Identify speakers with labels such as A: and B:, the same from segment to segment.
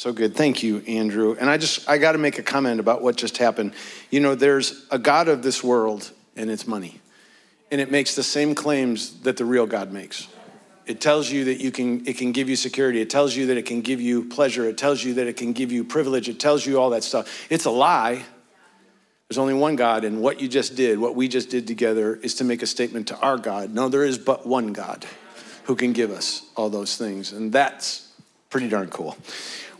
A: So good. Thank you, Andrew. And I just, I got to make a comment about what just happened. You know, there's a God of this world, and it's money. And it makes the same claims that the real God makes. It tells you that you can, it can give you security. It tells you that it can give you pleasure. It tells you that it can give you privilege. It tells you all that stuff. It's a lie. There's only one God, and what you just did, what we just did together, is to make a statement to our God. No, there is but one God who can give us all those things. And that's pretty darn cool.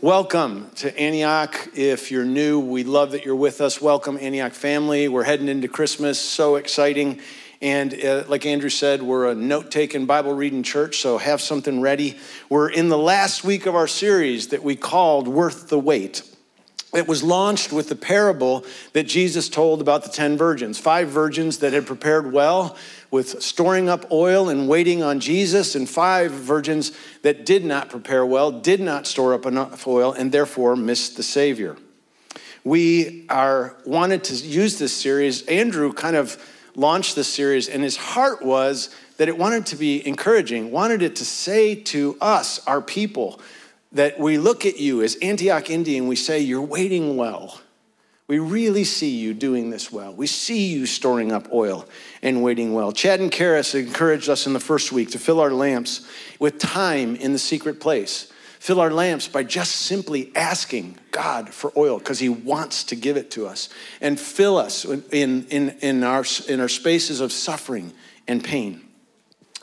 A: Welcome to Antioch. If you're new, we love that you're with us. Welcome, Antioch family. We're heading into Christmas, so exciting. And uh, like Andrew said, we're a note taking, Bible reading church, so have something ready. We're in the last week of our series that we called Worth the Wait. It was launched with the parable that Jesus told about the 10 virgins, five virgins that had prepared well with storing up oil and waiting on Jesus, and five virgins that did not prepare well, did not store up enough oil, and therefore missed the Savior. We are wanted to use this series. Andrew kind of launched this series, and his heart was that it wanted to be encouraging, wanted it to say to us, our people, that we look at you as Antioch Indian, we say, You're waiting well. We really see you doing this well. We see you storing up oil and waiting well. Chad and Karis encouraged us in the first week to fill our lamps with time in the secret place. Fill our lamps by just simply asking God for oil because He wants to give it to us. And fill us in, in, in, our, in our spaces of suffering and pain.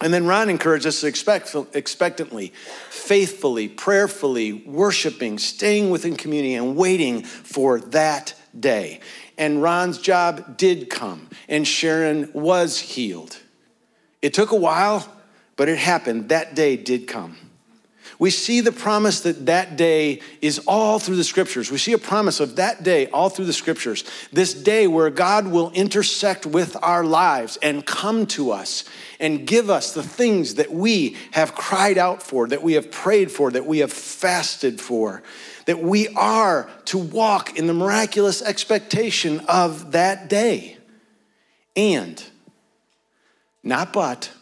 A: And then Ron encouraged us to expect expectantly, faithfully, prayerfully, worshiping, staying within community, and waiting for that day. And Ron's job did come, and Sharon was healed. It took a while, but it happened. That day did come. We see the promise that that day is all through the scriptures. We see a promise of that day all through the scriptures. This day where God will intersect with our lives and come to us and give us the things that we have cried out for, that we have prayed for, that we have fasted for that we are to walk in the miraculous expectation of that day. And, not but,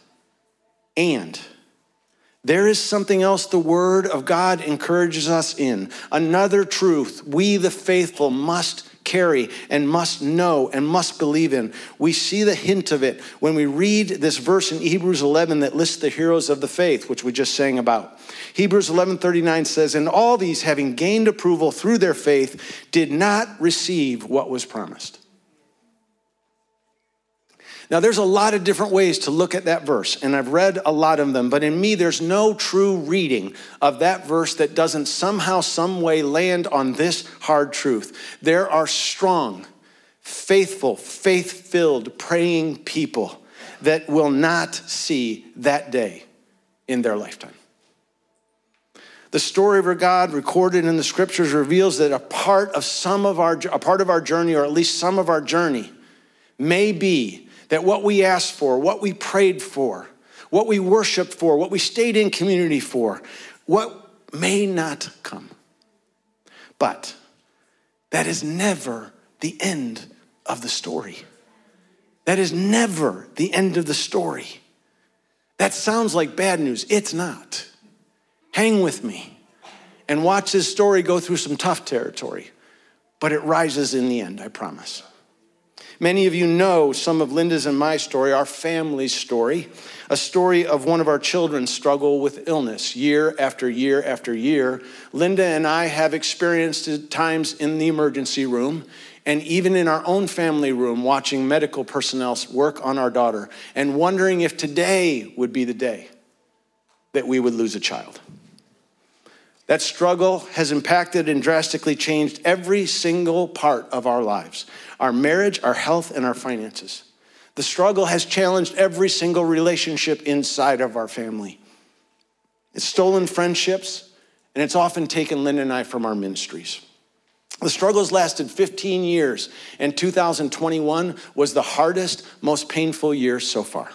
A: and, there is something else the Word of God encourages us in. Another truth we, the faithful, must carry and must know and must believe in. We see the hint of it when we read this verse in Hebrews 11 that lists the heroes of the faith, which we just sang about. Hebrews 11:39 says, "And all these having gained approval through their faith did not receive what was promised." Now, there's a lot of different ways to look at that verse, and I've read a lot of them, but in me, there's no true reading of that verse that doesn't somehow, some way land on this hard truth. There are strong, faithful, faith filled, praying people that will not see that day in their lifetime. The story of our God recorded in the scriptures reveals that a part of some of our a part of our journey, or at least some of our journey, may be that what we asked for, what we prayed for, what we worshiped for, what we stayed in community for, what may not come. But that is never the end of the story. That is never the end of the story. That sounds like bad news. It's not. Hang with me and watch this story go through some tough territory, but it rises in the end, I promise. Many of you know some of Linda's and my story, our family's story, a story of one of our children's struggle with illness year after year after year. Linda and I have experienced times in the emergency room and even in our own family room watching medical personnel work on our daughter and wondering if today would be the day that we would lose a child. That struggle has impacted and drastically changed every single part of our lives our marriage, our health, and our finances. The struggle has challenged every single relationship inside of our family. It's stolen friendships, and it's often taken Lynn and I from our ministries. The struggle has lasted 15 years, and 2021 was the hardest, most painful year so far.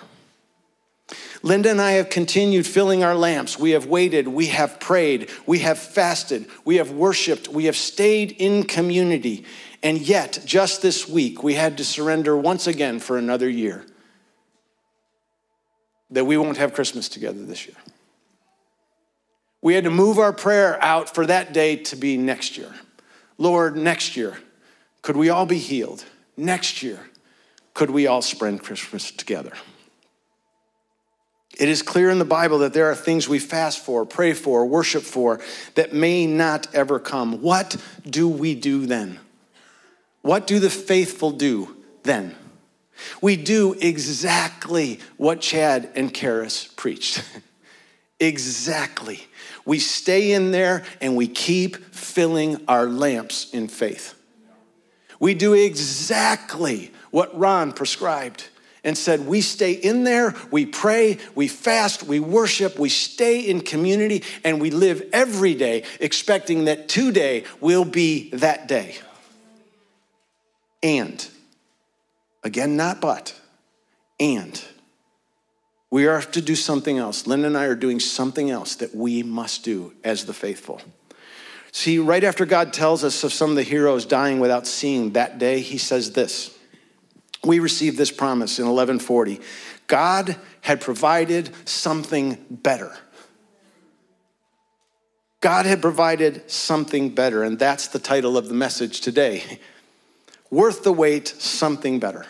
A: Linda and I have continued filling our lamps. We have waited, we have prayed, we have fasted, we have worshiped, we have stayed in community. And yet, just this week, we had to surrender once again for another year that we won't have Christmas together this year. We had to move our prayer out for that day to be next year. Lord, next year, could we all be healed? Next year, could we all spend Christmas together? It is clear in the Bible that there are things we fast for, pray for, worship for that may not ever come. What do we do then? What do the faithful do then? We do exactly what Chad and Karis preached. exactly. We stay in there and we keep filling our lamps in faith. We do exactly what Ron prescribed and said, We stay in there, we pray, we fast, we worship, we stay in community, and we live every day expecting that today will be that day. And, again, not but, and, we are to do something else. Lynn and I are doing something else that we must do as the faithful. See, right after God tells us of some of the heroes dying without seeing that day, he says this. We received this promise in 1140. God had provided something better. God had provided something better, and that's the title of the message today. Worth the wait, something better.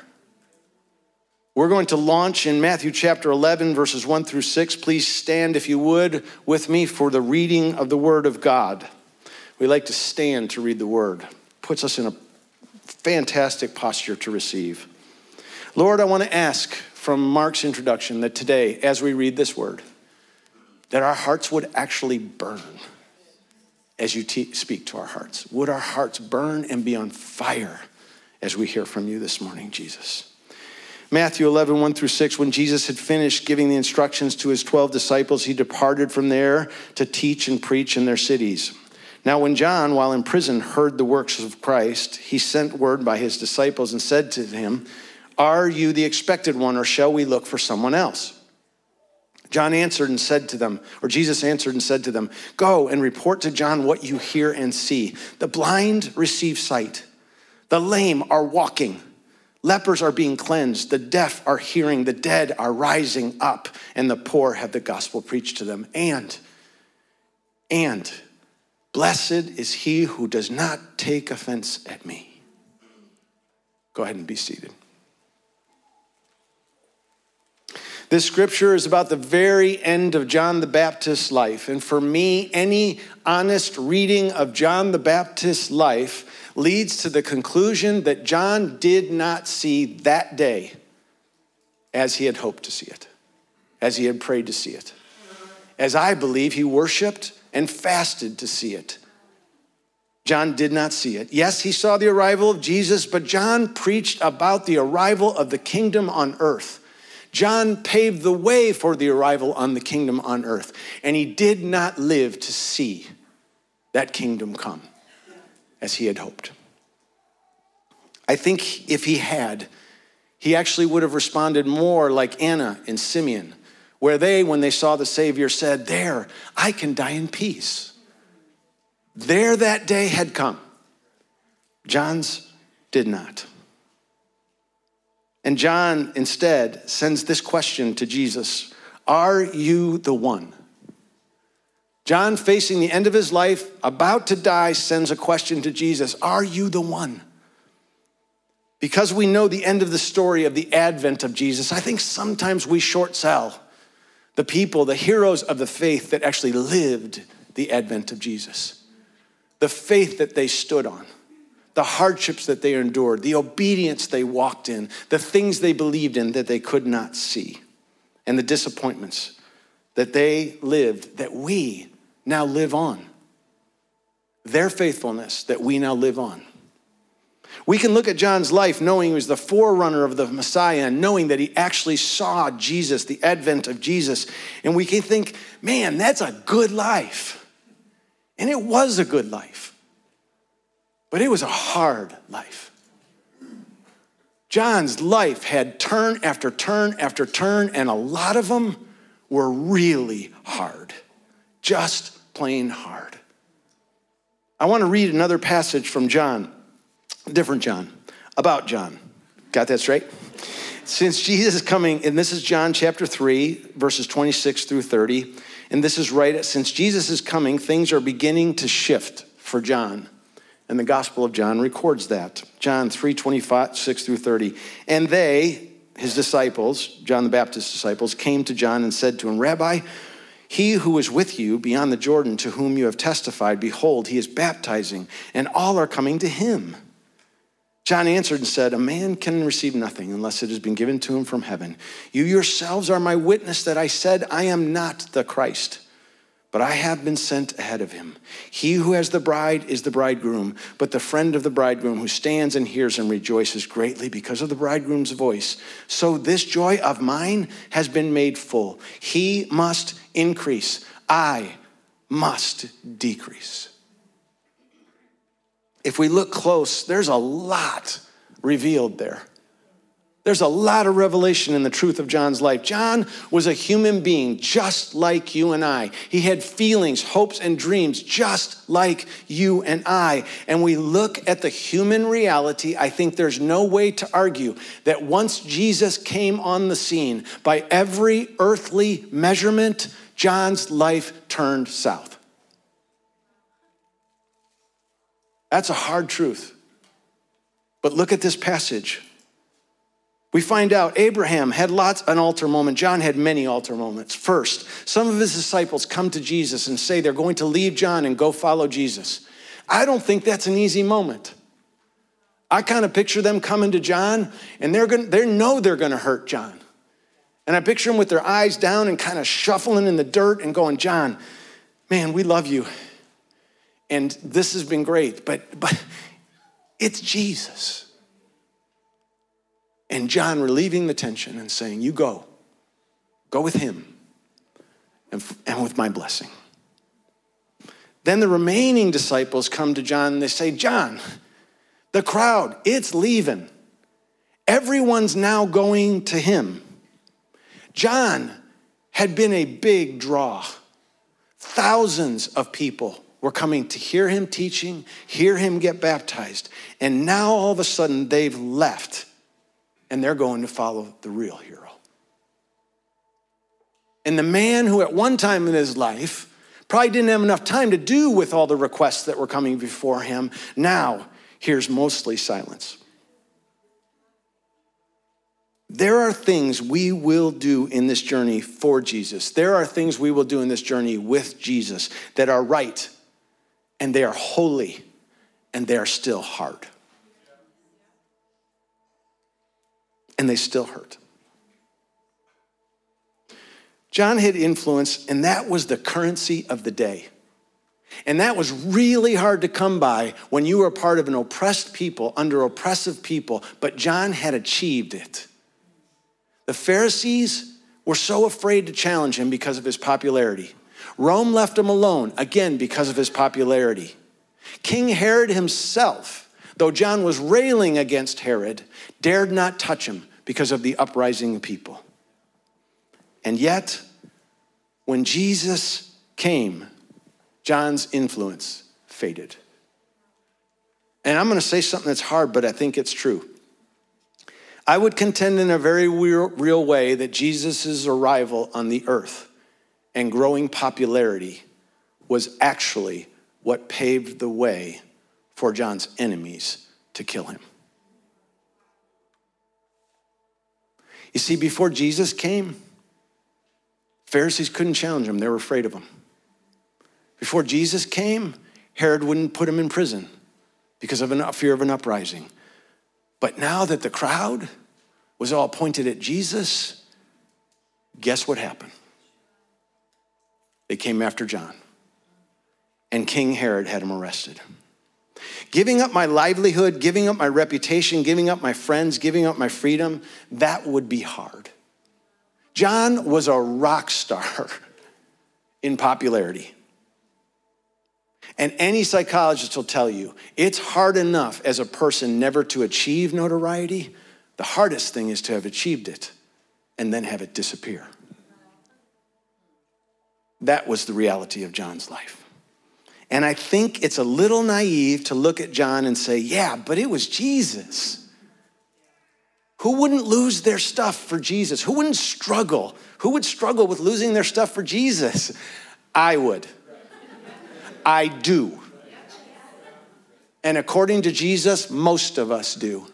A: We're going to launch in Matthew chapter 11, verses 1 through 6. Please stand, if you would, with me for the reading of the Word of God. We like to stand to read the Word, puts us in a fantastic posture to receive. Lord, I want to ask from Mark's introduction that today, as we read this Word, that our hearts would actually burn as you te- speak to our hearts. Would our hearts burn and be on fire as we hear from you this morning, Jesus? Matthew 11, 1 through 6, when Jesus had finished giving the instructions to his 12 disciples, he departed from there to teach and preach in their cities. Now, when John, while in prison, heard the works of Christ, he sent word by his disciples and said to him, Are you the expected one, or shall we look for someone else? John answered and said to them, or Jesus answered and said to them, Go and report to John what you hear and see. The blind receive sight, the lame are walking Lepers are being cleansed, the deaf are hearing, the dead are rising up, and the poor have the gospel preached to them. And, and, blessed is he who does not take offense at me. Go ahead and be seated. This scripture is about the very end of John the Baptist's life. And for me, any honest reading of John the Baptist's life leads to the conclusion that John did not see that day as he had hoped to see it, as he had prayed to see it. As I believe he worshiped and fasted to see it. John did not see it. Yes, he saw the arrival of Jesus, but John preached about the arrival of the kingdom on earth. John paved the way for the arrival on the kingdom on earth, and he did not live to see that kingdom come as he had hoped. I think if he had, he actually would have responded more like Anna and Simeon, where they, when they saw the Savior, said, There, I can die in peace. There that day had come. John's did not. And John instead sends this question to Jesus Are you the one? John, facing the end of his life, about to die, sends a question to Jesus Are you the one? Because we know the end of the story of the advent of Jesus, I think sometimes we short sell the people, the heroes of the faith that actually lived the advent of Jesus, the faith that they stood on, the hardships that they endured, the obedience they walked in, the things they believed in that they could not see, and the disappointments that they lived that we now live on. Their faithfulness that we now live on. We can look at John's life knowing he was the forerunner of the Messiah and knowing that he actually saw Jesus, the advent of Jesus. And we can think, man, that's a good life. And it was a good life. But it was a hard life. John's life had turn after turn after turn, and a lot of them were really hard just plain hard. I want to read another passage from John, different John, about John. Got that straight? since Jesus is coming, and this is John chapter 3, verses 26 through 30, and this is right, since Jesus is coming, things are beginning to shift for John. And the Gospel of John records that. John 3, 26 through 30. And they, his disciples, John the Baptist's disciples, came to John and said to him, Rabbi, he who is with you beyond the Jordan, to whom you have testified, behold, he is baptizing, and all are coming to him. John answered and said, A man can receive nothing unless it has been given to him from heaven. You yourselves are my witness that I said, I am not the Christ, but I have been sent ahead of him. He who has the bride is the bridegroom, but the friend of the bridegroom who stands and hears and rejoices greatly because of the bridegroom's voice. So this joy of mine has been made full. He must increase, I must decrease. If we look close, there's a lot revealed there. There's a lot of revelation in the truth of John's life. John was a human being just like you and I. He had feelings, hopes, and dreams just like you and I. And we look at the human reality. I think there's no way to argue that once Jesus came on the scene, by every earthly measurement, John's life turned south. That's a hard truth. But look at this passage. We find out Abraham had lots an altar moment. John had many altar moments. First, some of his disciples come to Jesus and say they're going to leave John and go follow Jesus. I don't think that's an easy moment. I kind of picture them coming to John and they're going they know they're going to hurt John. And I picture them with their eyes down and kind of shuffling in the dirt and going, "John, man, we love you. And this has been great, but but it's Jesus." And John relieving the tension and saying, You go. Go with him and, and with my blessing. Then the remaining disciples come to John and they say, John, the crowd, it's leaving. Everyone's now going to him. John had been a big draw. Thousands of people were coming to hear him teaching, hear him get baptized. And now all of a sudden they've left and they're going to follow the real hero. And the man who at one time in his life probably didn't have enough time to do with all the requests that were coming before him, now hears mostly silence. There are things we will do in this journey for Jesus. There are things we will do in this journey with Jesus that are right and they are holy and they are still hard. And they still hurt. John had influence, and that was the currency of the day. And that was really hard to come by when you were part of an oppressed people, under oppressive people, but John had achieved it. The Pharisees were so afraid to challenge him because of his popularity. Rome left him alone, again, because of his popularity. King Herod himself, though John was railing against Herod, dared not touch him because of the uprising of people. And yet, when Jesus came, John's influence faded. And I'm going to say something that's hard, but I think it's true. I would contend in a very real, way that Jesus' arrival on the earth and growing popularity was actually what paved the way for John's enemies to kill him. You see, before Jesus came, Pharisees couldn't challenge him, they were afraid of him. Before Jesus came, Herod wouldn't put him in prison because of a fear of an uprising. But now that the crowd was all pointed at Jesus, guess what happened? They came after John, and King Herod had him arrested. Giving up my livelihood, giving up my reputation, giving up my friends, giving up my freedom, that would be hard. John was a rock star in popularity. And any psychologist will tell you it's hard enough as a person never to achieve notoriety. The hardest thing is to have achieved it and then have it disappear. That was the reality of John's life. And I think it's a little naive to look at John and say, yeah, but it was Jesus Who wouldn't lose their stuff for Jesus? Who wouldn't struggle? Who would struggle with losing their stuff for Jesus? I would. I do. And according to Jesus, most of us do.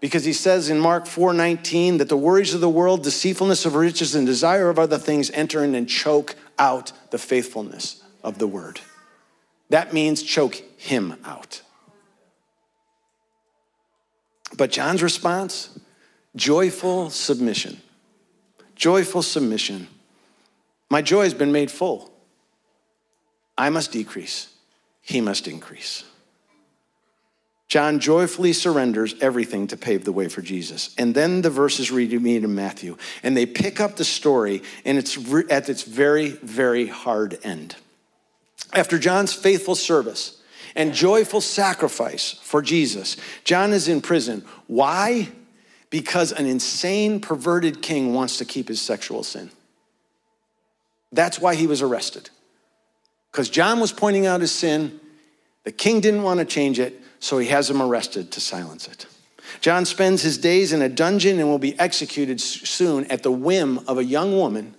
A: Because he says in Mark 4:19 that the worries of the world, deceitfulness of riches, and desire of other things enter in and choke out the faithfulness of the word. That means choke him out. But John's response joyful submission. Joyful submission. My joy has been made full. I must decrease, he must increase. John joyfully surrenders everything to pave the way for Jesus. And then the verses read me in Matthew, and they pick up the story, and it's at its very, very hard end. After John's faithful service, and joyful sacrifice for Jesus. John is in prison. Why? Because an insane, perverted king wants to keep his sexual sin. That's why he was arrested. Because John was pointing out his sin. The king didn't want to change it, so he has him arrested to silence it. John spends his days in a dungeon and will be executed soon at the whim of a young woman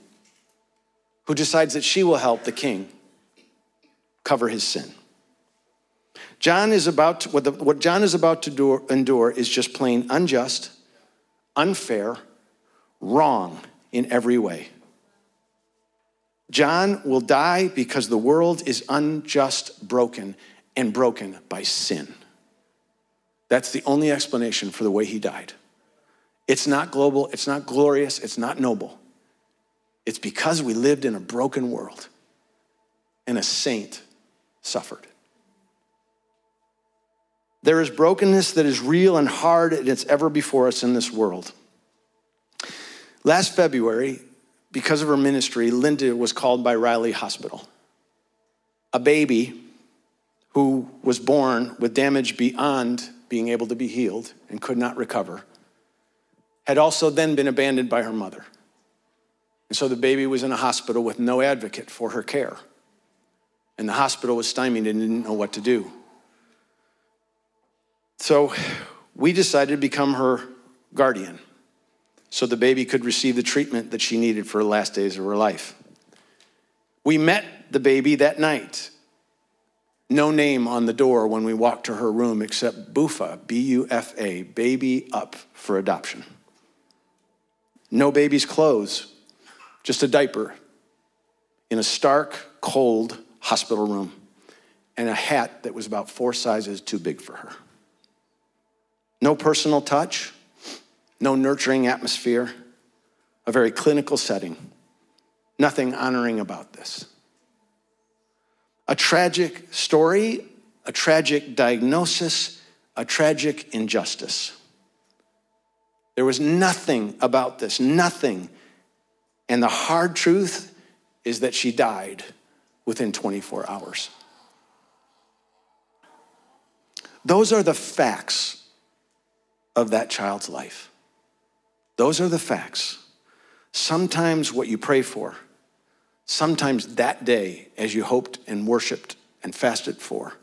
A: who decides that she will help the king cover his sin. John is about to, what, the, what John is about to do, endure is just plain unjust, unfair, wrong in every way. John will die because the world is unjust, broken, and broken by sin. That's the only explanation for the way he died. It's not global, it's not glorious, it's not noble. It's because we lived in a broken world and a saint suffered. There is brokenness that is real and hard, and it's ever before us in this world. Last February, because of her ministry, Linda was called by Riley Hospital. A baby who was born with damage beyond being able to be healed and could not recover had also then been abandoned by her mother. And so the baby was in a hospital with no advocate for her care. And the hospital was stymied and didn't know what to do. So we decided to become her guardian so the baby could receive the treatment that she needed for the last days of her life. We met the baby that night. No name on the door when we walked to her room except Bufa, B U F A, baby up for adoption. No baby's clothes, just a diaper in a stark, cold hospital room and a hat that was about four sizes too big for her. No personal touch, no nurturing atmosphere, a very clinical setting. Nothing honoring about this. A tragic story, a tragic diagnosis, a tragic injustice. There was nothing about this, nothing. And the hard truth is that she died within 24 hours. Those are the facts of that child's life. Those are the facts. Sometimes what you pray for, sometimes that day, as you hoped and worshiped and fasted for,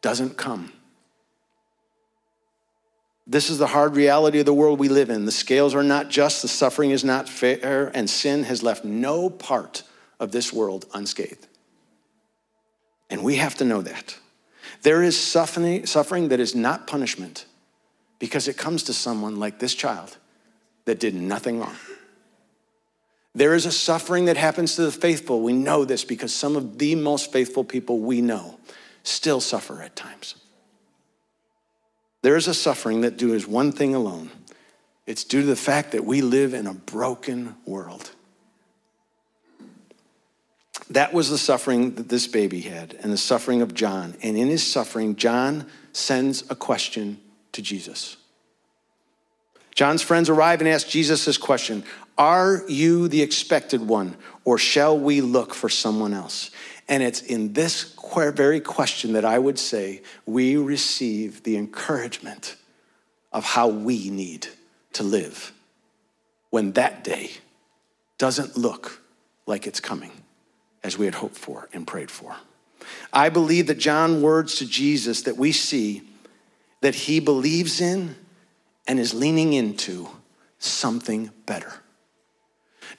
A: doesn't come. This is the hard reality of the world we live in. The scales are not just, the suffering is not fair, and sin has left no part of this world unscathed. And we have to know that. There is suffering, suffering that is not punishment because it comes to someone like this child that did nothing wrong. There is a suffering that happens to the faithful. We know this because some of the most faithful people we know still suffer at times. There is a suffering that due is one thing alone it's due to the fact that we live in a broken world. That was the suffering that this baby had and the suffering of John. And in his suffering, John sends a question to Jesus. John's friends arrive and ask Jesus this question Are you the expected one, or shall we look for someone else? And it's in this very question that I would say we receive the encouragement of how we need to live when that day doesn't look like it's coming as we had hoped for and prayed for. I believe that John's words to Jesus that we see that he believes in and is leaning into something better.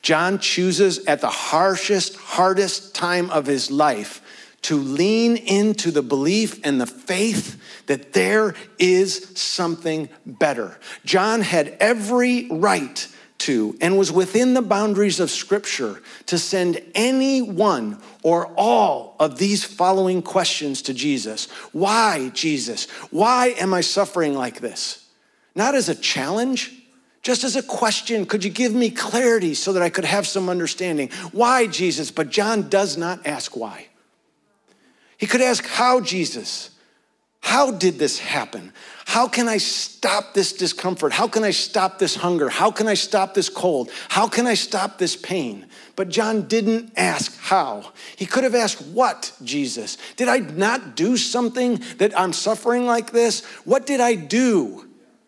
A: John chooses at the harshest, hardest time of his life to lean into the belief and the faith that there is something better. John had every right to and was within the boundaries of Scripture to send any one or all of these following questions to Jesus Why, Jesus? Why am I suffering like this? Not as a challenge, just as a question. Could you give me clarity so that I could have some understanding? Why, Jesus? But John does not ask why. He could ask, How, Jesus? How did this happen? How can I stop this discomfort? How can I stop this hunger? How can I stop this cold? How can I stop this pain? But John didn't ask how. He could have asked, What, Jesus? Did I not do something that I'm suffering like this? What did I do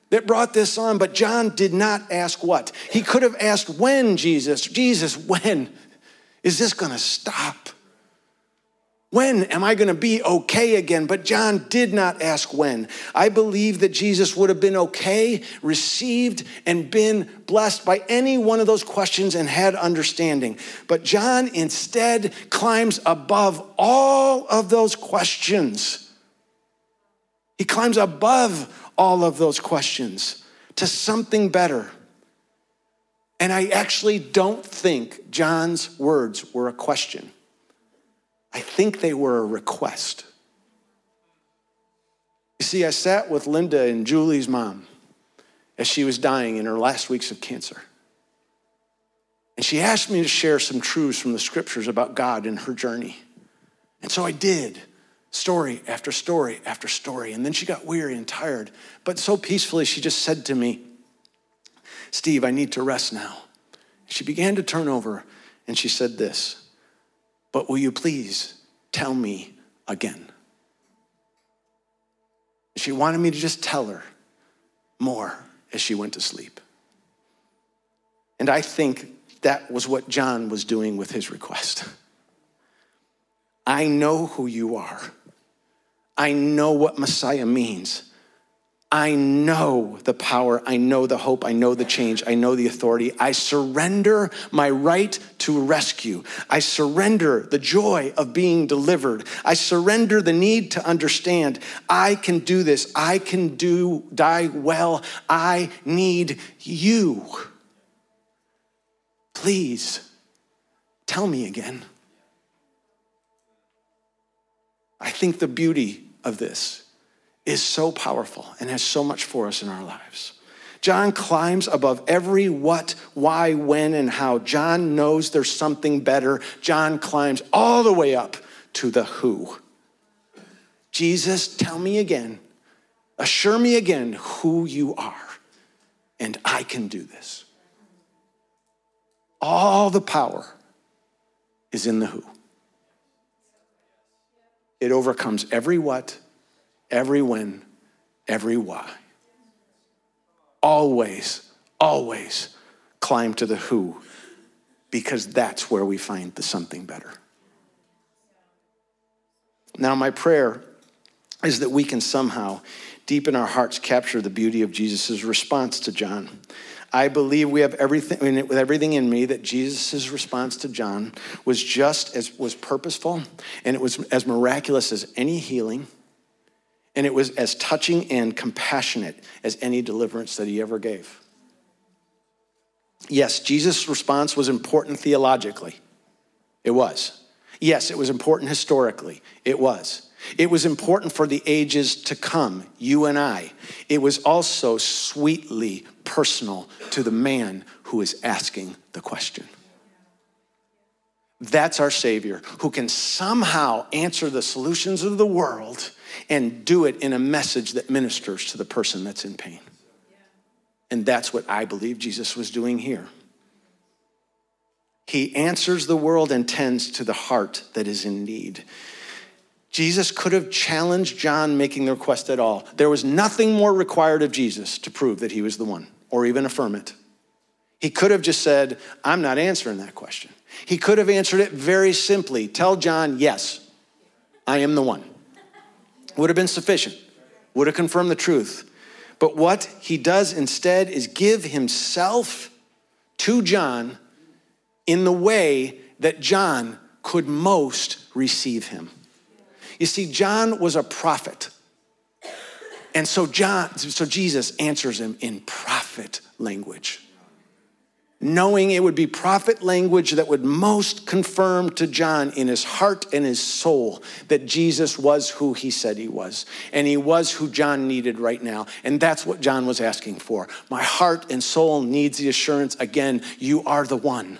A: that brought this on? But John did not ask what. He could have asked, When, Jesus? Jesus, when is this going to stop? When am I going to be okay again? But John did not ask when. I believe that Jesus would have been okay, received, and been blessed by any one of those questions and had understanding. But John instead climbs above all of those questions. He climbs above all of those questions to something better. And I actually don't think John's words were a question. I think they were a request. You see, I sat with Linda and Julie's mom as she was dying in her last weeks of cancer. And she asked me to share some truths from the scriptures about God and her journey. And so I did, story after story after story. And then she got weary and tired. But so peacefully, she just said to me, Steve, I need to rest now. She began to turn over and she said this but will you please tell me again? She wanted me to just tell her more as she went to sleep. And I think that was what John was doing with his request. I know who you are. I know what Messiah means. I know the power, I know the hope, I know the change, I know the authority. I surrender my right to rescue. I surrender the joy of being delivered. I surrender the need to understand. I can do this. I can do die well. I need you. Please tell me again. I think the beauty of this is so powerful and has so much for us in our lives. John climbs above every what, why, when, and how. John knows there's something better. John climbs all the way up to the who. Jesus, tell me again, assure me again who you are, and I can do this. All the power is in the who. It overcomes every what, every when, every why. Always, always climb to the who because that's where we find the something better. Now, my prayer is that we can somehow, deep in our hearts, capture the beauty of Jesus' response to John. I believe we have everything with everything in me that Jesus' response to John was just as was purposeful and it was as miraculous as any healing and it was as touching and compassionate as any deliverance that he ever gave. Yes, Jesus' response was important theologically. It was. Yes, it was important historically. It was. It was important for the ages to come, you and I. It was also sweetly personal to the man who is asking the question. That's our Savior who can somehow answer the solutions of the world and do it in a message that ministers to the person that's in pain. And that's what I believe Jesus was doing here. He answers the world and tends to the heart that is in need. Jesus could have challenged John making the request at all. There was nothing more required of Jesus to prove that he was the one or even affirm it. He could have just said, I'm not answering that question. He could have answered it very simply tell John, yes, I am the one would have been sufficient, would have confirmed the truth. But what he does instead is give himself to John in the way that John could most receive him. You see, John was a prophet. And so John, so Jesus answers him in prophet language knowing it would be prophet language that would most confirm to John in his heart and his soul that Jesus was who he said he was. And he was who John needed right now. And that's what John was asking for. My heart and soul needs the assurance again, you are the one.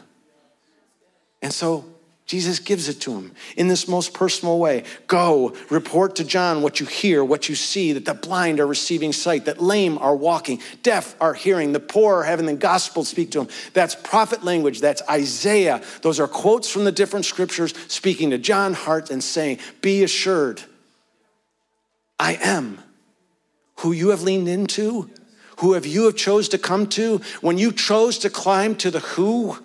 A: And so Jesus gives it to him in this most personal way. Go, report to John what you hear, what you see, that the blind are receiving sight, that lame are walking, deaf are hearing, the poor are having the gospel speak to them. That's prophet language, that's Isaiah. Those are quotes from the different scriptures speaking to John heart and saying, Be assured, I am who you have leaned into, who have you have chose to come to. When you chose to climb to the who,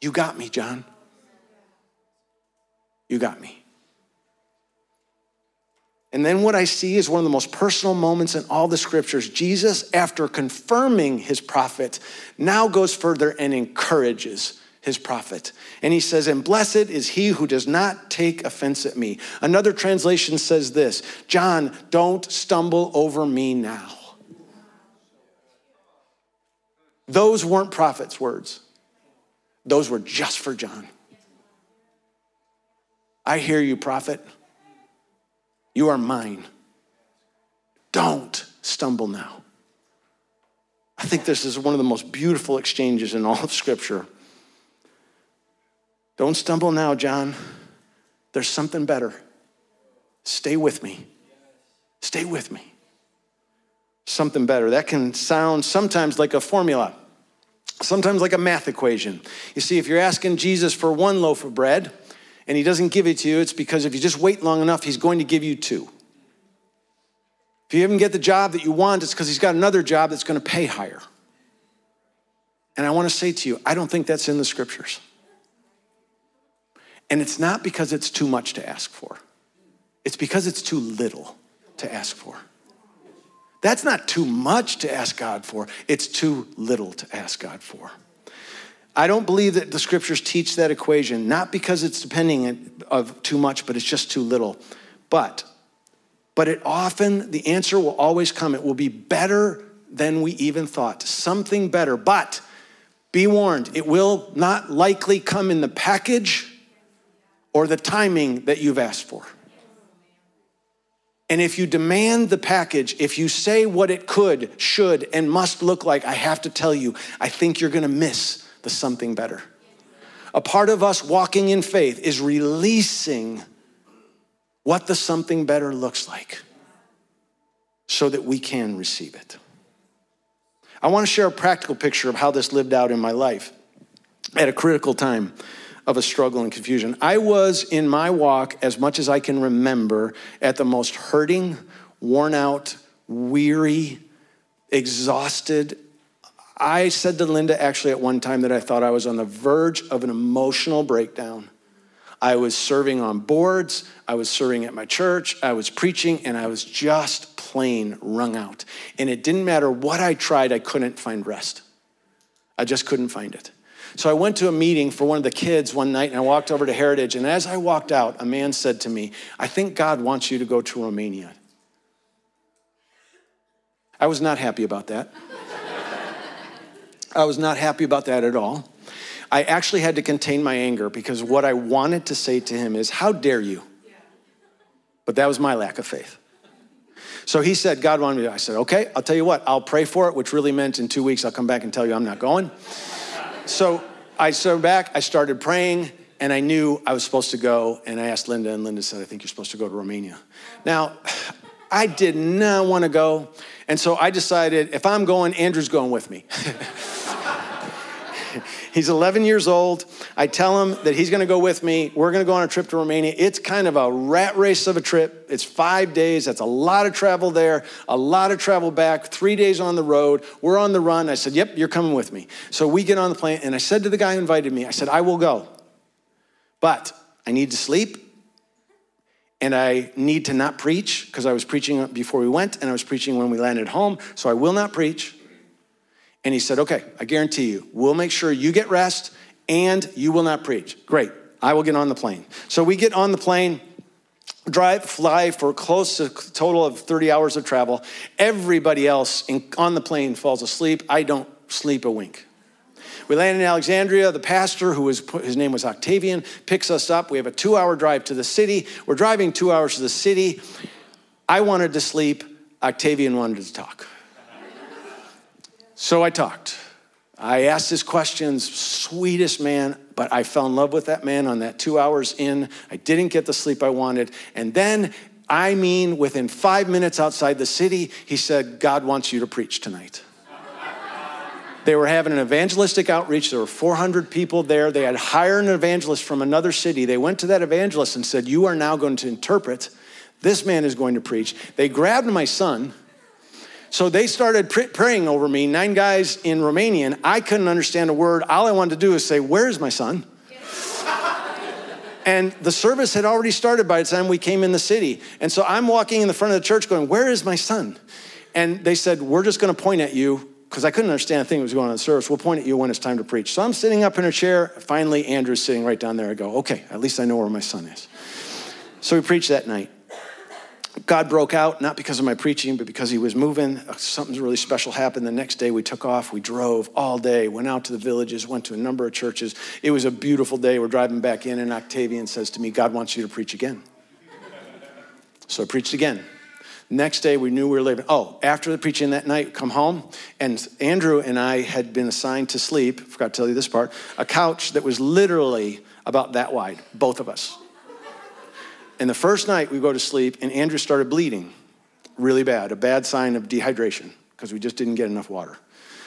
A: you got me, John. You got me. And then what I see is one of the most personal moments in all the scriptures. Jesus, after confirming his prophet, now goes further and encourages his prophet. And he says, And blessed is he who does not take offense at me. Another translation says this John, don't stumble over me now. Those weren't prophet's words, those were just for John. I hear you, prophet. You are mine. Don't stumble now. I think this is one of the most beautiful exchanges in all of Scripture. Don't stumble now, John. There's something better. Stay with me. Stay with me. Something better. That can sound sometimes like a formula, sometimes like a math equation. You see, if you're asking Jesus for one loaf of bread, and he doesn't give it to you, it's because if you just wait long enough, he's going to give you two. If you even get the job that you want, it's because he's got another job that's going to pay higher. And I want to say to you, I don't think that's in the scriptures. And it's not because it's too much to ask for, it's because it's too little to ask for. That's not too much to ask God for, it's too little to ask God for. I don't believe that the scriptures teach that equation, not because it's depending of too much, but it's just too little. But, but it often, the answer will always come. It will be better than we even thought, something better. But be warned, it will not likely come in the package or the timing that you've asked for. And if you demand the package, if you say what it could, should, and must look like, I have to tell you, I think you're gonna miss the something better. A part of us walking in faith is releasing what the something better looks like so that we can receive it. I want to share a practical picture of how this lived out in my life at a critical time of a struggle and confusion. I was in my walk, as much as I can remember, at the most hurting, worn out, weary, exhausted, I said to Linda actually at one time that I thought I was on the verge of an emotional breakdown. I was serving on boards, I was serving at my church, I was preaching, and I was just plain wrung out. And it didn't matter what I tried, I couldn't find rest. I just couldn't find it. So I went to a meeting for one of the kids one night and I walked over to Heritage. And as I walked out, a man said to me, I think God wants you to go to Romania. I was not happy about that. I was not happy about that at all. I actually had to contain my anger because what I wanted to say to him is, How dare you? But that was my lack of faith. So he said, God wanted me to. I said, Okay, I'll tell you what, I'll pray for it, which really meant in two weeks I'll come back and tell you I'm not going. So I started back, I started praying, and I knew I was supposed to go. And I asked Linda, and Linda said, I think you're supposed to go to Romania. Now, I did not want to go. And so I decided if I'm going, Andrew's going with me. he's 11 years old. I tell him that he's going to go with me. We're going to go on a trip to Romania. It's kind of a rat race of a trip. It's five days. That's a lot of travel there, a lot of travel back, three days on the road. We're on the run. I said, Yep, you're coming with me. So we get on the plane, and I said to the guy who invited me, I said, I will go, but I need to sleep and I need to not preach because I was preaching before we went and I was preaching when we landed home, so I will not preach. And he said, Okay, I guarantee you, we'll make sure you get rest and you will not preach. Great, I will get on the plane. So we get on the plane, drive, fly for close to a total of 30 hours of travel. Everybody else in, on the plane falls asleep. I don't sleep a wink. We land in Alexandria. The pastor, who was his name was Octavian, picks us up. We have a two-hour drive to the city. We're driving two hours to the city. I wanted to sleep. Octavian wanted to talk. So I talked. I asked his questions, sweetest man, but I fell in love with that man on that two hours in. I didn't get the sleep I wanted. And then, I mean, within five minutes outside the city, he said, God wants you to preach tonight. They were having an evangelistic outreach. There were 400 people there. They had hired an evangelist from another city. They went to that evangelist and said, You are now going to interpret. This man is going to preach. They grabbed my son. So they started pr- praying over me, nine guys in Romanian. I couldn't understand a word. All I wanted to do is say, Where's my son? and the service had already started by the time we came in the city. And so I'm walking in the front of the church going, Where is my son? And they said, We're just going to point at you because I couldn't understand a thing that was going on in the service. We'll point at you when it's time to preach. So I'm sitting up in a chair. Finally, Andrew's sitting right down there. I go, okay, at least I know where my son is. So we preached that night. God broke out, not because of my preaching, but because he was moving. Uh, something really special happened. The next day we took off. We drove all day, went out to the villages, went to a number of churches. It was a beautiful day. We're driving back in, and Octavian says to me, God wants you to preach again. So I preached again. Next day, we knew we were leaving. Oh, after the preaching that night, come home, and Andrew and I had been assigned to sleep, forgot to tell you this part, a couch that was literally about that wide, both of us. And the first night we go to sleep, and Andrew started bleeding really bad, a bad sign of dehydration, because we just didn't get enough water.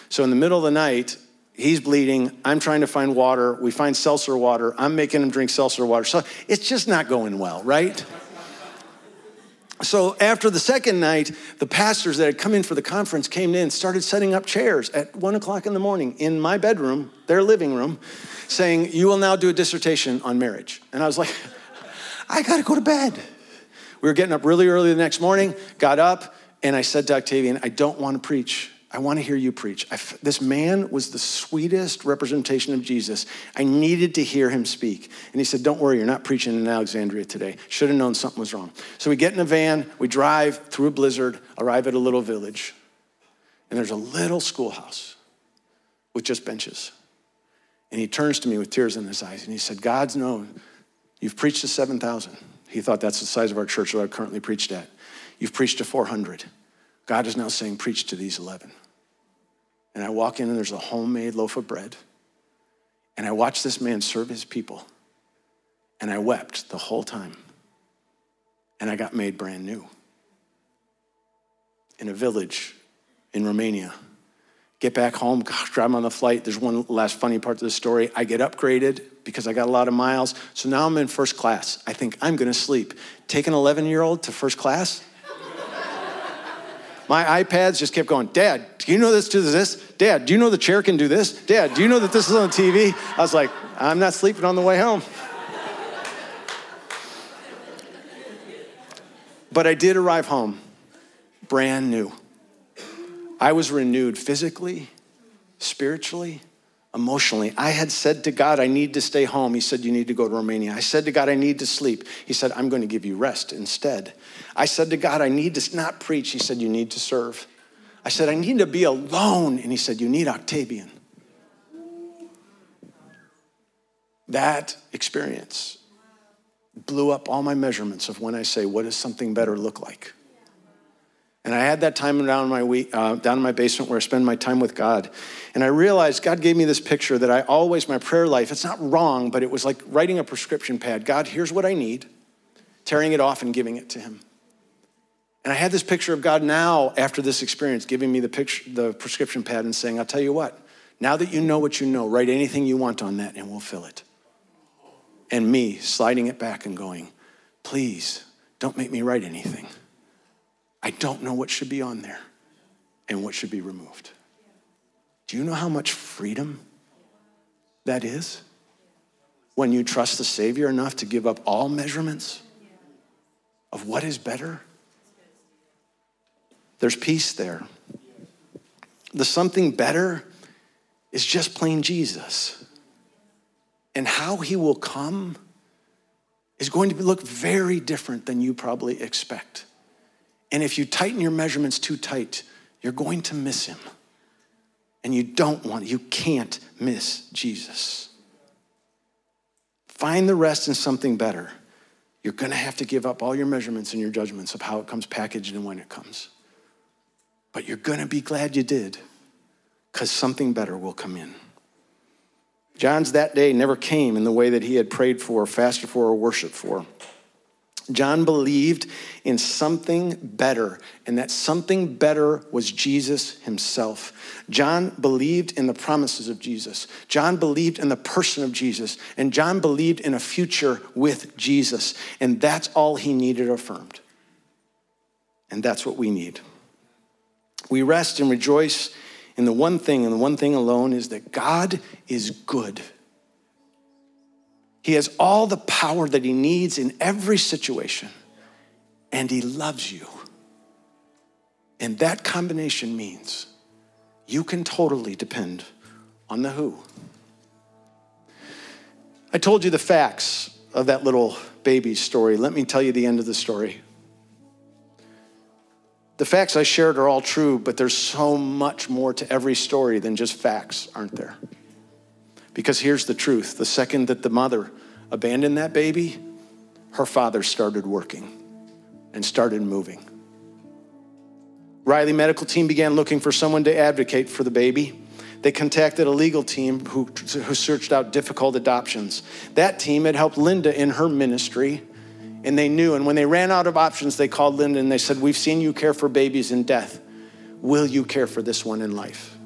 A: So in the middle of the night, he's bleeding. I'm trying to find water. We find seltzer water. I'm making him drink seltzer water. So it's just not going well, right? So after the second night, the pastors that had come in for the conference came in, started setting up chairs at one o'clock in the morning in my bedroom, their living room, saying, You will now do a dissertation on marriage. And I was like, I gotta go to bed. We were getting up really early the next morning, got up, and I said to Octavian, I don't wanna preach. I want to hear you preach. this man was the sweetest representation of Jesus. I needed to hear him speak. And he said, Don't worry, you're not preaching in Alexandria today. Should have known something was wrong. So we get in a van, we drive through a blizzard, arrive at a little village, and there's a little schoolhouse with just benches. And he turns to me with tears in his eyes and he said, God's known. You've preached to 7,000. He thought that's the size of our church that I currently preached at. You've preached to 400. God is now saying, Preach to these 11. And I walk in and there's a homemade loaf of bread. And I watch this man serve his people. And I wept the whole time. And I got made brand new. In a village in Romania. Get back home, gosh, drive on the flight. There's one last funny part to the story. I get upgraded because I got a lot of miles. So now I'm in first class. I think I'm gonna sleep. Take an 11 year old to first class? My iPads just kept going, Dad, do you know this to this? Dad, do you know the chair can do this? Dad, do you know that this is on TV? I was like, I'm not sleeping on the way home. But I did arrive home brand new. I was renewed physically, spiritually, emotionally. I had said to God, I need to stay home. He said, You need to go to Romania. I said to God, I need to sleep. He said, I'm going to give you rest instead. I said to God, I need to not preach. He said, You need to serve. I said, I need to be alone. And he said, You need Octavian. That experience blew up all my measurements of when I say, What does something better look like? And I had that time down in my week, uh, down in my basement where I spend my time with God. And I realized God gave me this picture that I always, my prayer life, it's not wrong, but it was like writing a prescription pad. God, here's what I need, tearing it off and giving it to Him. And I had this picture of God now, after this experience, giving me the, picture, the prescription pad and saying, I'll tell you what, now that you know what you know, write anything you want on that and we'll fill it. And me sliding it back and going, please don't make me write anything. I don't know what should be on there and what should be removed. Do you know how much freedom that is? When you trust the Savior enough to give up all measurements of what is better? There's peace there. The something better is just plain Jesus. And how he will come is going to look very different than you probably expect. And if you tighten your measurements too tight, you're going to miss him. And you don't want, you can't miss Jesus. Find the rest in something better. You're going to have to give up all your measurements and your judgments of how it comes packaged and when it comes. But you're going to be glad you did because something better will come in. John's that day never came in the way that he had prayed for, fasted for, or worshiped for. John believed in something better, and that something better was Jesus himself. John believed in the promises of Jesus. John believed in the person of Jesus, and John believed in a future with Jesus, and that's all he needed affirmed. And that's what we need. We rest and rejoice in the one thing, and the one thing alone is that God is good. He has all the power that he needs in every situation, and he loves you. And that combination means you can totally depend on the who. I told you the facts of that little baby story. Let me tell you the end of the story. The facts I shared are all true, but there's so much more to every story than just facts, aren't there? Because here's the truth the second that the mother abandoned that baby, her father started working and started moving. Riley medical team began looking for someone to advocate for the baby. They contacted a legal team who, who searched out difficult adoptions. That team had helped Linda in her ministry, and they knew. And when they ran out of options, they called Linda and they said, We've seen you care for babies in death. Will you care for this one in life?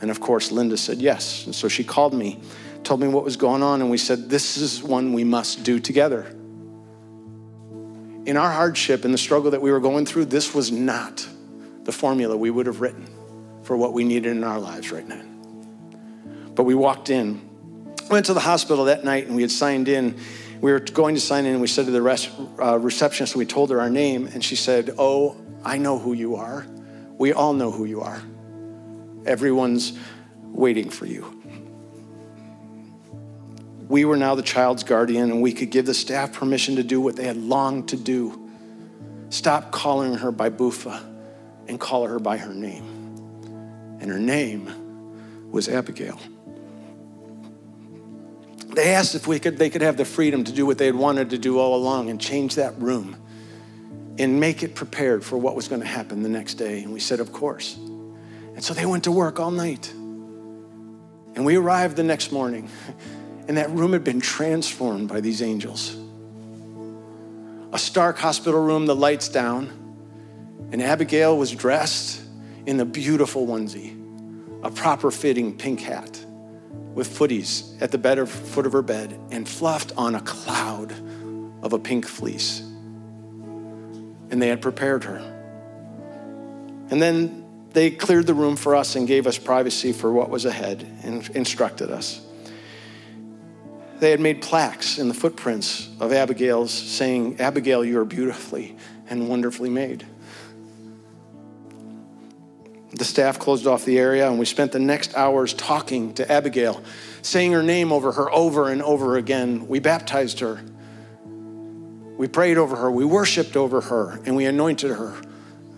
A: And of course, Linda said yes. And so she called me, told me what was going on, and we said, This is one we must do together. In our hardship and the struggle that we were going through, this was not the formula we would have written for what we needed in our lives right now. But we walked in, went to the hospital that night, and we had signed in. We were going to sign in, and we said to the rest, uh, receptionist, we told her our name, and she said, Oh, I know who you are. We all know who you are. Everyone's waiting for you. We were now the child's guardian, and we could give the staff permission to do what they had longed to do stop calling her by Bufa and call her by her name. And her name was Abigail. They asked if we could, they could have the freedom to do what they had wanted to do all along and change that room and make it prepared for what was going to happen the next day. And we said, Of course. And so they went to work all night. And we arrived the next morning, and that room had been transformed by these angels. A stark hospital room, the lights down, and Abigail was dressed in the beautiful onesie, a proper fitting pink hat with footies at the bed of, foot of her bed and fluffed on a cloud of a pink fleece. And they had prepared her. And then they cleared the room for us and gave us privacy for what was ahead and instructed us. They had made plaques in the footprints of Abigail's saying, Abigail, you are beautifully and wonderfully made. The staff closed off the area and we spent the next hours talking to Abigail, saying her name over her over and over again. We baptized her. We prayed over her. We worshiped over her and we anointed her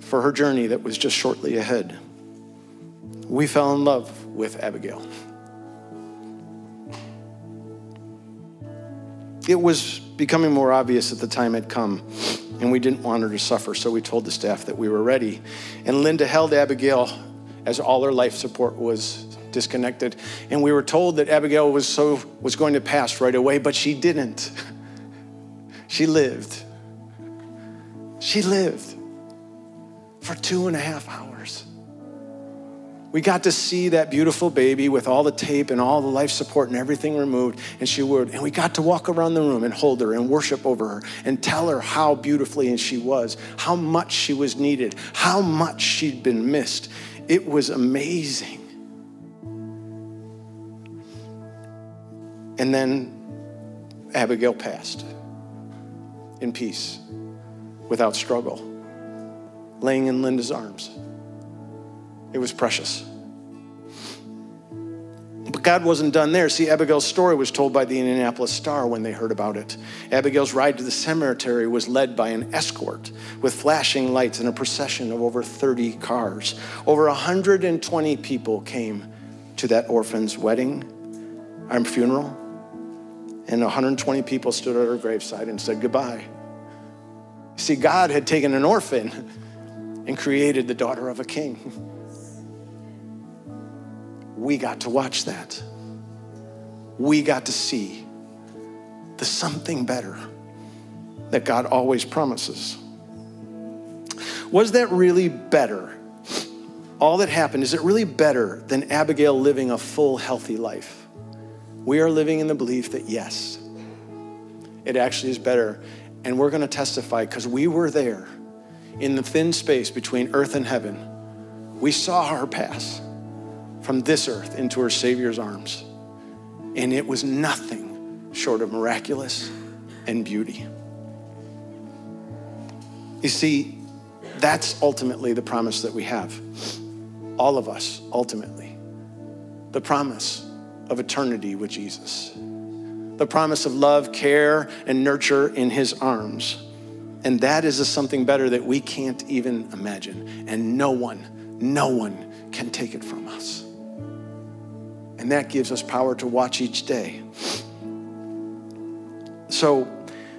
A: for her journey that was just shortly ahead. We fell in love with Abigail. It was becoming more obvious that the time had come, and we didn't want her to suffer, so we told the staff that we were ready. And Linda held Abigail as all her life support was disconnected. And we were told that Abigail was so was going to pass right away, but she didn't. She lived. She lived for two and a half hours. We got to see that beautiful baby with all the tape and all the life support and everything removed, and she would. And we got to walk around the room and hold her and worship over her and tell her how beautifully she was, how much she was needed, how much she'd been missed. It was amazing. And then Abigail passed in peace. without struggle, laying in Linda's arms. It was precious. But God wasn't done there. See, Abigail's story was told by the Indianapolis Star when they heard about it. Abigail's ride to the cemetery was led by an escort with flashing lights and a procession of over 30 cars. Over 120 people came to that orphan's wedding and funeral, and 120 people stood at her graveside and said goodbye. See, God had taken an orphan and created the daughter of a king we got to watch that. We got to see the something better that God always promises. Was that really better? All that happened, is it really better than Abigail living a full, healthy life? We are living in the belief that yes, it actually is better. And we're going to testify because we were there in the thin space between earth and heaven. We saw her pass from this earth into her Savior's arms. And it was nothing short of miraculous and beauty. You see, that's ultimately the promise that we have. All of us, ultimately. The promise of eternity with Jesus. The promise of love, care, and nurture in his arms. And that is a something better that we can't even imagine. And no one, no one can take it from us. And that gives us power to watch each day. So,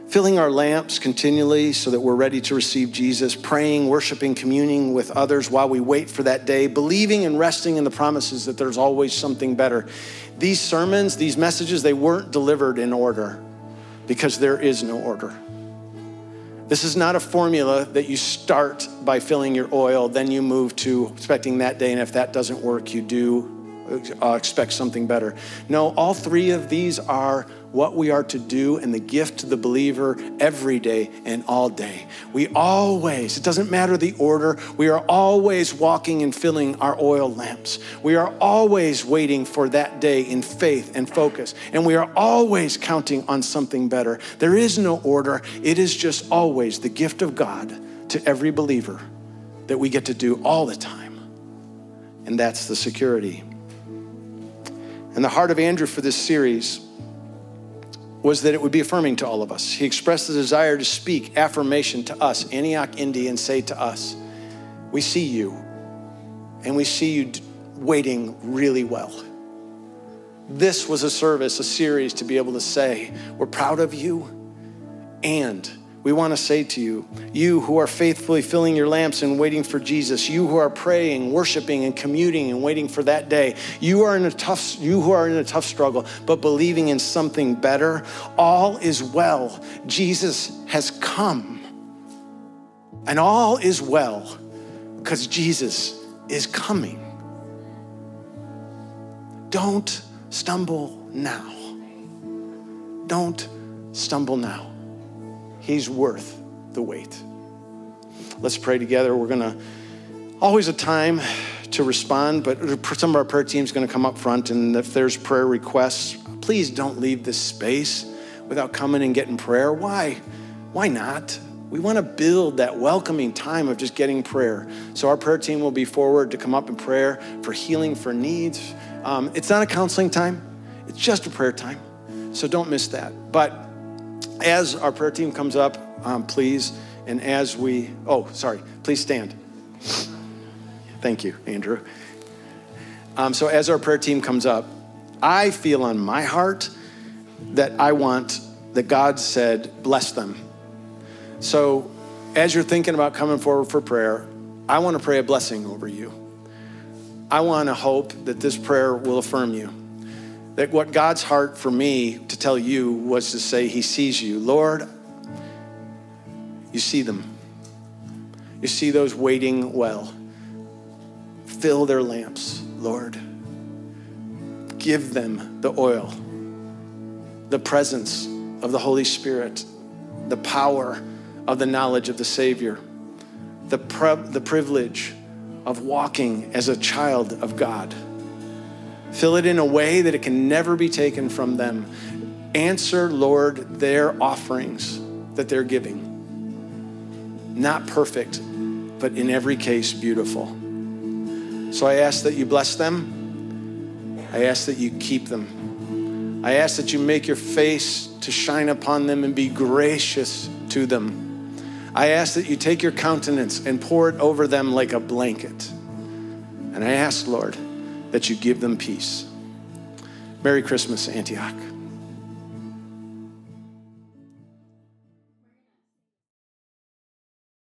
A: filling our lamps continually so that we're ready to receive Jesus, praying, worshiping, communing with others while we wait for that day, believing and resting in the promises that there's always something better. These sermons, these messages, they weren't delivered in order because there is no order. This is not a formula that you start by filling your oil, then you move to expecting that day, and if that doesn't work, you do uh, expect something better. No, all three of these are what we are to do and the gift to the believer every day and all day. We always, it doesn't matter the order, we are always walking and filling our oil lamps. We are always waiting for that day in faith and focus. And we are always counting on something better. There is no order, it is just always the gift of God to every believer that we get to do all the time. And that's the security. And the heart of Andrew for this series was that it would be affirming to all of us. He expressed the desire to speak affirmation to us, Antioch, Indy, and say to us, We see you, and we see you waiting really well. This was a service, a series to be able to say, We're proud of you, and we want to say to you, you who are faithfully filling your lamps and waiting for Jesus, you who are praying, worshiping, and commuting and waiting for that day, you are in a tough, you who are in a tough struggle, but believing in something better, all is well. Jesus has come. And all is well because Jesus is coming. Don't stumble now. Don't stumble now. He's worth the wait. Let's pray together. We're going to always a time to respond, but some of our prayer team's going to come up front. And if there's prayer requests, please don't leave this space without coming and getting prayer. Why? Why not? We want to build that welcoming time of just getting prayer. So our prayer team will be forward to come up in prayer for healing, for needs. Um, it's not a counseling time, it's just a prayer time. So don't miss that. But as our prayer team comes up, um, please, and as we, oh, sorry, please stand. Thank you, Andrew. Um, so as our prayer team comes up, I feel on my heart that I want that God said, bless them. So as you're thinking about coming forward for prayer, I want to pray a blessing over you. I want to hope that this prayer will affirm you that what God's heart for me to tell you was to say, He sees you. Lord, you see them. You see those waiting well. Fill their lamps, Lord. Give them the oil, the presence of the Holy Spirit, the power of the knowledge of the Savior, the, pre- the privilege of walking as a child of God. Fill it in a way that it can never be taken from them. Answer, Lord, their offerings that they're giving. not perfect, but in every case, beautiful. So I ask that you bless them. I ask that you keep them. I ask that you make your face to shine upon them and be gracious to them. I ask that you take your countenance and pour it over them like a blanket. And I ask, Lord, that you give them peace. Merry Christmas, Antioch.